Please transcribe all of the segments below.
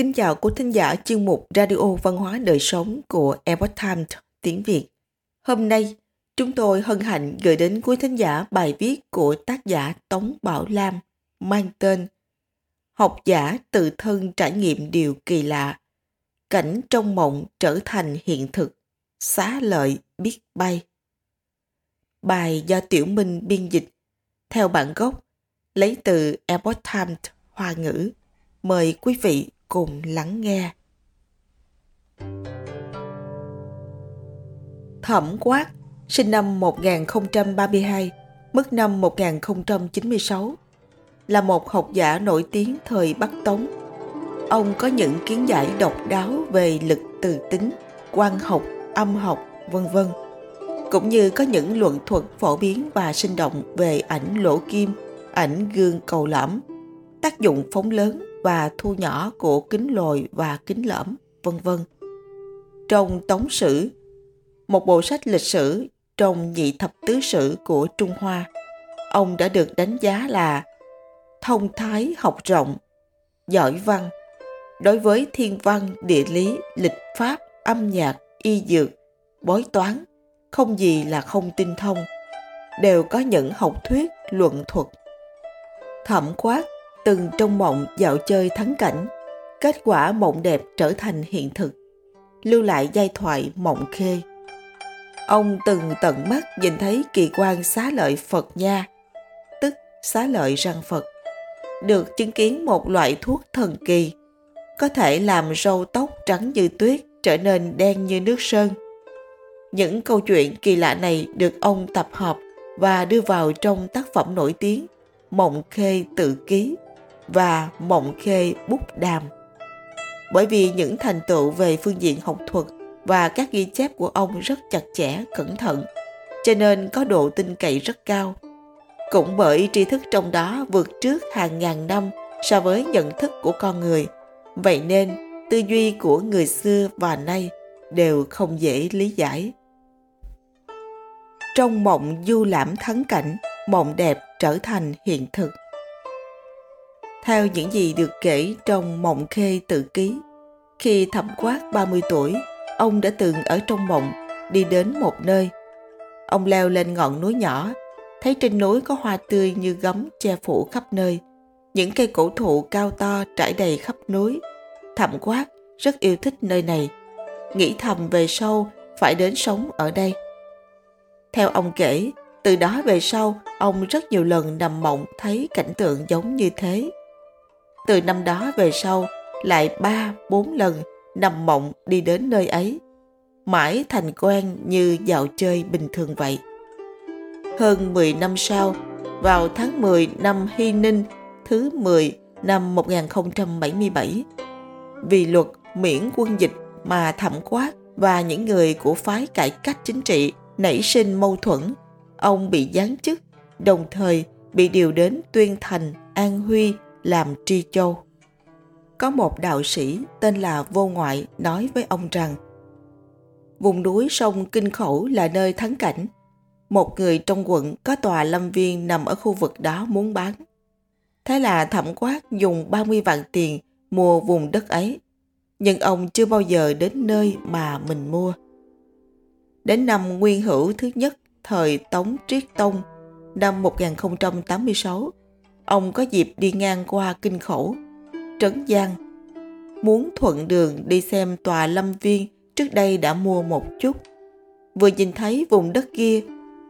Kính chào quý thính giả chương mục Radio Văn hóa Đời Sống của Epoch Times tiếng Việt. Hôm nay, chúng tôi hân hạnh gửi đến quý thính giả bài viết của tác giả Tống Bảo Lam mang tên Học giả tự thân trải nghiệm điều kỳ lạ, cảnh trong mộng trở thành hiện thực, xá lợi biết bay. Bài do Tiểu Minh biên dịch theo bản gốc lấy từ Epoch Times Hoa ngữ. Mời quý vị cùng lắng nghe. Thẩm Quát, sinh năm 1032, mất năm 1096, là một học giả nổi tiếng thời Bắc Tống. Ông có những kiến giải độc đáo về lực từ tính, quan học, âm học, vân vân cũng như có những luận thuật phổ biến và sinh động về ảnh lỗ kim, ảnh gương cầu lõm, tác dụng phóng lớn và thu nhỏ của kính lồi và kính lõm, vân vân. Trong Tống Sử, một bộ sách lịch sử trong nhị thập tứ sử của Trung Hoa, ông đã được đánh giá là thông thái học rộng, giỏi văn. Đối với thiên văn, địa lý, lịch pháp, âm nhạc, y dược, bói toán, không gì là không tinh thông, đều có những học thuyết, luận thuật. Thẩm quát từng trong mộng dạo chơi thắng cảnh, kết quả mộng đẹp trở thành hiện thực, lưu lại giai thoại mộng khê. Ông từng tận mắt nhìn thấy kỳ quan xá lợi Phật nha, tức xá lợi răng Phật, được chứng kiến một loại thuốc thần kỳ, có thể làm râu tóc trắng như tuyết trở nên đen như nước sơn. Những câu chuyện kỳ lạ này được ông tập hợp và đưa vào trong tác phẩm nổi tiếng Mộng Khê Tự Ký và Mộng Khê Bút Đàm. Bởi vì những thành tựu về phương diện học thuật và các ghi chép của ông rất chặt chẽ, cẩn thận, cho nên có độ tin cậy rất cao. Cũng bởi tri thức trong đó vượt trước hàng ngàn năm so với nhận thức của con người, vậy nên tư duy của người xưa và nay đều không dễ lý giải. Trong mộng du lãm thắng cảnh, mộng đẹp trở thành hiện thực. Theo những gì được kể trong Mộng Khê tự ký, khi thẩm quát 30 tuổi, ông đã từng ở trong mộng đi đến một nơi. Ông leo lên ngọn núi nhỏ, thấy trên núi có hoa tươi như gấm che phủ khắp nơi. Những cây cổ thụ cao to trải đầy khắp núi. Thẩm quát rất yêu thích nơi này, nghĩ thầm về sau phải đến sống ở đây. Theo ông kể, từ đó về sau, ông rất nhiều lần nằm mộng thấy cảnh tượng giống như thế. Từ năm đó về sau, lại ba, bốn lần nằm mộng đi đến nơi ấy. Mãi thành quen như dạo chơi bình thường vậy. Hơn 10 năm sau, vào tháng 10 năm Hy Ninh thứ 10 năm 1077, vì luật miễn quân dịch mà thẩm quát và những người của phái cải cách chính trị nảy sinh mâu thuẫn, ông bị giáng chức, đồng thời bị điều đến Tuyên Thành, An Huy làm tri châu. Có một đạo sĩ tên là Vô Ngoại nói với ông rằng Vùng núi sông Kinh Khẩu là nơi thắng cảnh. Một người trong quận có tòa lâm viên nằm ở khu vực đó muốn bán. Thế là thẩm quát dùng 30 vạn tiền mua vùng đất ấy. Nhưng ông chưa bao giờ đến nơi mà mình mua. Đến năm Nguyên Hữu thứ nhất thời Tống Triết Tông năm 1086, ông có dịp đi ngang qua Kinh Khẩu, Trấn Giang. Muốn thuận đường đi xem tòa lâm viên trước đây đã mua một chút. Vừa nhìn thấy vùng đất kia,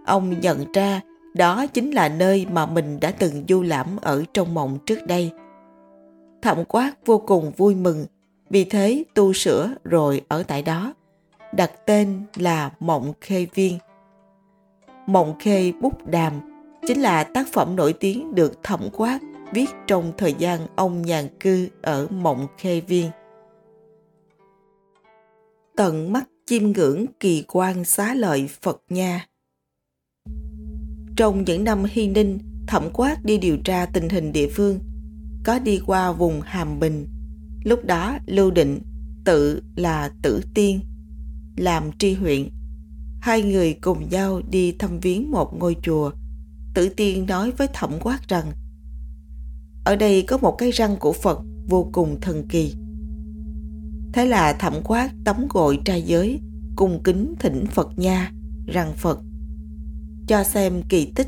ông nhận ra đó chính là nơi mà mình đã từng du lãm ở trong mộng trước đây. Thẩm quát vô cùng vui mừng, vì thế tu sửa rồi ở tại đó, đặt tên là Mộng Khê Viên. Mộng Khê Bút Đàm chính là tác phẩm nổi tiếng được thẩm quát viết trong thời gian ông nhàn cư ở Mộng Khê Viên. Tận mắt chiêm ngưỡng kỳ quan xá lợi Phật nha. Trong những năm Hy Ninh, thẩm quát đi điều tra tình hình địa phương, có đi qua vùng Hàm Bình. Lúc đó Lưu Định tự là Tử Tiên, làm tri huyện. Hai người cùng nhau đi thăm viếng một ngôi chùa. Tử Tiên nói với thẩm quát rằng ở đây có một cái răng của Phật vô cùng thần kỳ. Thế là thẩm quát tống gội trai giới, cung kính thỉnh Phật nha, rằng Phật. Cho xem kỳ tích.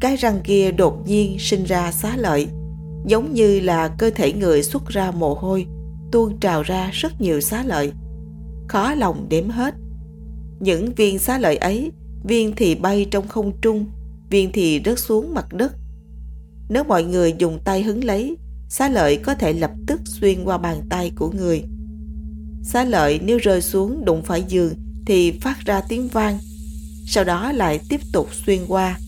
Cái răng kia đột nhiên sinh ra xá lợi, giống như là cơ thể người xuất ra mồ hôi, tuôn trào ra rất nhiều xá lợi. Khó lòng đếm hết. Những viên xá lợi ấy, viên thì bay trong không trung, viên thì rớt xuống mặt đất. Nếu mọi người dùng tay hứng lấy, xá lợi có thể lập tức xuyên qua bàn tay của người. Xá lợi nếu rơi xuống đụng phải giường thì phát ra tiếng vang, sau đó lại tiếp tục xuyên qua.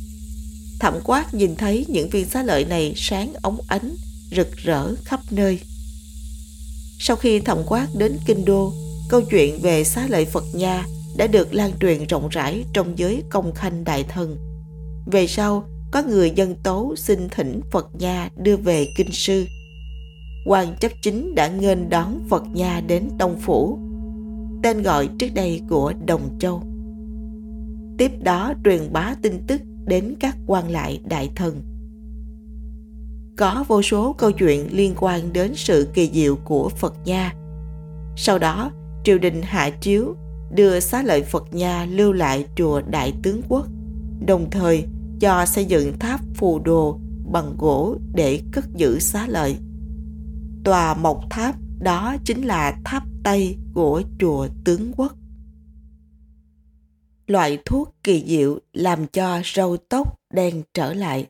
Thẩm quát nhìn thấy những viên xá lợi này sáng ống ánh, rực rỡ khắp nơi. Sau khi thẩm quát đến Kinh Đô, câu chuyện về xá lợi Phật Nha đã được lan truyền rộng rãi trong giới công khanh đại thần. Về sau, có người dân tố xin thỉnh Phật Nha đưa về kinh sư. quan chấp chính đã nghênh đón Phật Nha đến Đông Phủ, tên gọi trước đây của Đồng Châu. Tiếp đó truyền bá tin tức đến các quan lại đại thần. Có vô số câu chuyện liên quan đến sự kỳ diệu của Phật Nha. Sau đó, triều đình hạ chiếu đưa xá lợi Phật Nha lưu lại chùa Đại Tướng Quốc, đồng thời cho xây dựng tháp phù đồ bằng gỗ để cất giữ xá lợi. Tòa mộc tháp đó chính là tháp Tây của chùa Tướng Quốc. Loại thuốc kỳ diệu làm cho râu tóc đen trở lại.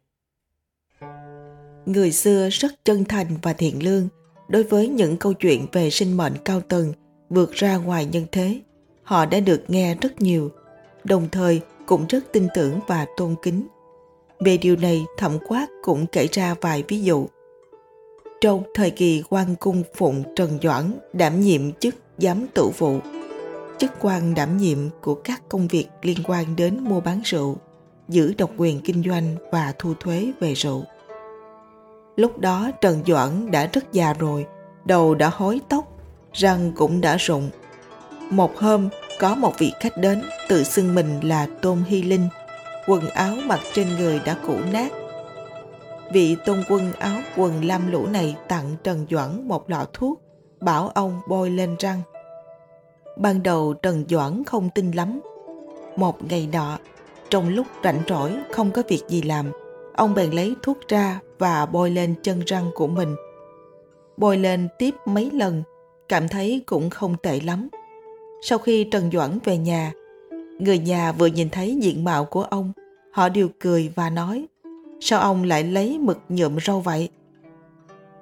Người xưa rất chân thành và thiện lương đối với những câu chuyện về sinh mệnh cao tầng vượt ra ngoài nhân thế. Họ đã được nghe rất nhiều, đồng thời cũng rất tin tưởng và tôn kính. Về điều này, Thẩm Quát cũng kể ra vài ví dụ. Trong thời kỳ quan cung phụng Trần Doãn đảm nhiệm chức giám tự vụ, chức quan đảm nhiệm của các công việc liên quan đến mua bán rượu, giữ độc quyền kinh doanh và thu thuế về rượu. Lúc đó Trần Doãn đã rất già rồi, đầu đã hối tóc, răng cũng đã rụng. Một hôm, có một vị khách đến tự xưng mình là Tôn Hy Linh – quần áo mặc trên người đã cũ nát. Vị tôn quân áo quần lam lũ này tặng Trần Doãn một lọ thuốc, bảo ông bôi lên răng. Ban đầu Trần Doãn không tin lắm. Một ngày nọ, trong lúc rảnh rỗi không có việc gì làm, ông bèn lấy thuốc ra và bôi lên chân răng của mình. Bôi lên tiếp mấy lần, cảm thấy cũng không tệ lắm. Sau khi Trần Doãn về nhà, Người nhà vừa nhìn thấy diện mạo của ông, họ đều cười và nói, sao ông lại lấy mực nhuộm râu vậy?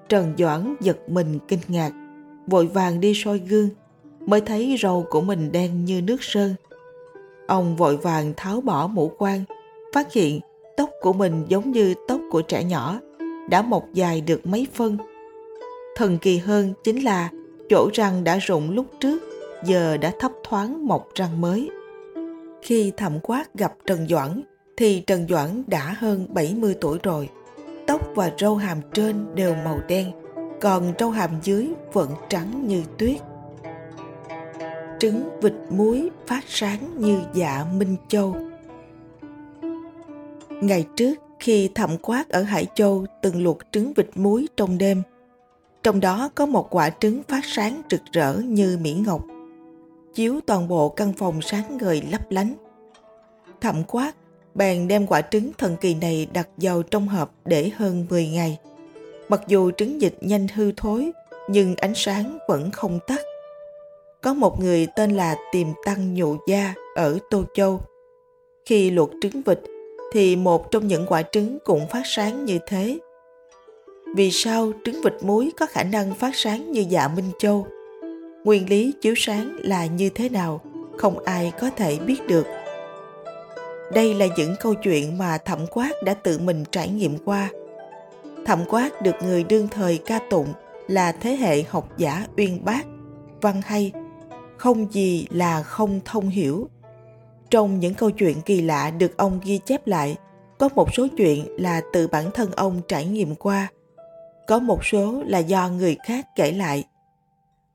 Trần Doãn giật mình kinh ngạc, vội vàng đi soi gương, mới thấy râu của mình đen như nước sơn. Ông vội vàng tháo bỏ mũ quan, phát hiện tóc của mình giống như tóc của trẻ nhỏ, đã mọc dài được mấy phân. Thần kỳ hơn chính là chỗ răng đã rụng lúc trước, giờ đã thấp thoáng một răng mới. Khi thẩm quát gặp Trần Doãn thì Trần Doãn đã hơn 70 tuổi rồi. Tóc và râu hàm trên đều màu đen, còn râu hàm dưới vẫn trắng như tuyết. Trứng vịt muối phát sáng như dạ Minh Châu. Ngày trước, khi thẩm quát ở Hải Châu từng luộc trứng vịt muối trong đêm, trong đó có một quả trứng phát sáng rực rỡ như mỹ ngọc chiếu toàn bộ căn phòng sáng ngời lấp lánh. Thẩm quát, bèn đem quả trứng thần kỳ này đặt vào trong hộp để hơn 10 ngày. Mặc dù trứng dịch nhanh hư thối, nhưng ánh sáng vẫn không tắt. Có một người tên là Tiềm Tăng Nhụ Gia ở Tô Châu. Khi luộc trứng vịt, thì một trong những quả trứng cũng phát sáng như thế. Vì sao trứng vịt muối có khả năng phát sáng như dạ Minh Châu? Nguyên lý chiếu sáng là như thế nào, không ai có thể biết được. Đây là những câu chuyện mà thẩm quát đã tự mình trải nghiệm qua. Thẩm quát được người đương thời ca tụng là thế hệ học giả uyên bác, văn hay, không gì là không thông hiểu. Trong những câu chuyện kỳ lạ được ông ghi chép lại, có một số chuyện là tự bản thân ông trải nghiệm qua, có một số là do người khác kể lại.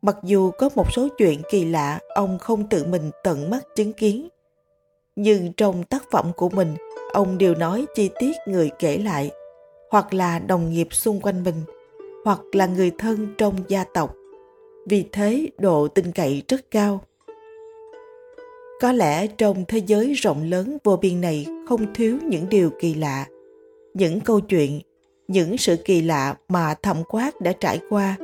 Mặc dù có một số chuyện kỳ lạ ông không tự mình tận mắt chứng kiến, nhưng trong tác phẩm của mình, ông đều nói chi tiết người kể lại, hoặc là đồng nghiệp xung quanh mình, hoặc là người thân trong gia tộc. vì thế độ tin cậy rất cao. Có lẽ trong thế giới rộng lớn vô biên này không thiếu những điều kỳ lạ, những câu chuyện, những sự kỳ lạ mà thẩm quát đã trải qua.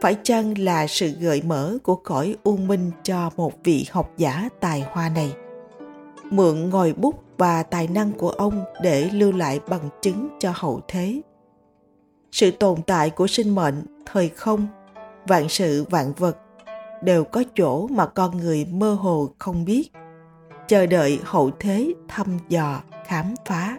Phải chăng là sự gợi mở của cõi u minh cho một vị học giả tài hoa này? Mượn ngòi bút và tài năng của ông để lưu lại bằng chứng cho hậu thế. Sự tồn tại của sinh mệnh, thời không, vạn sự vạn vật đều có chỗ mà con người mơ hồ không biết chờ đợi hậu thế thăm dò khám phá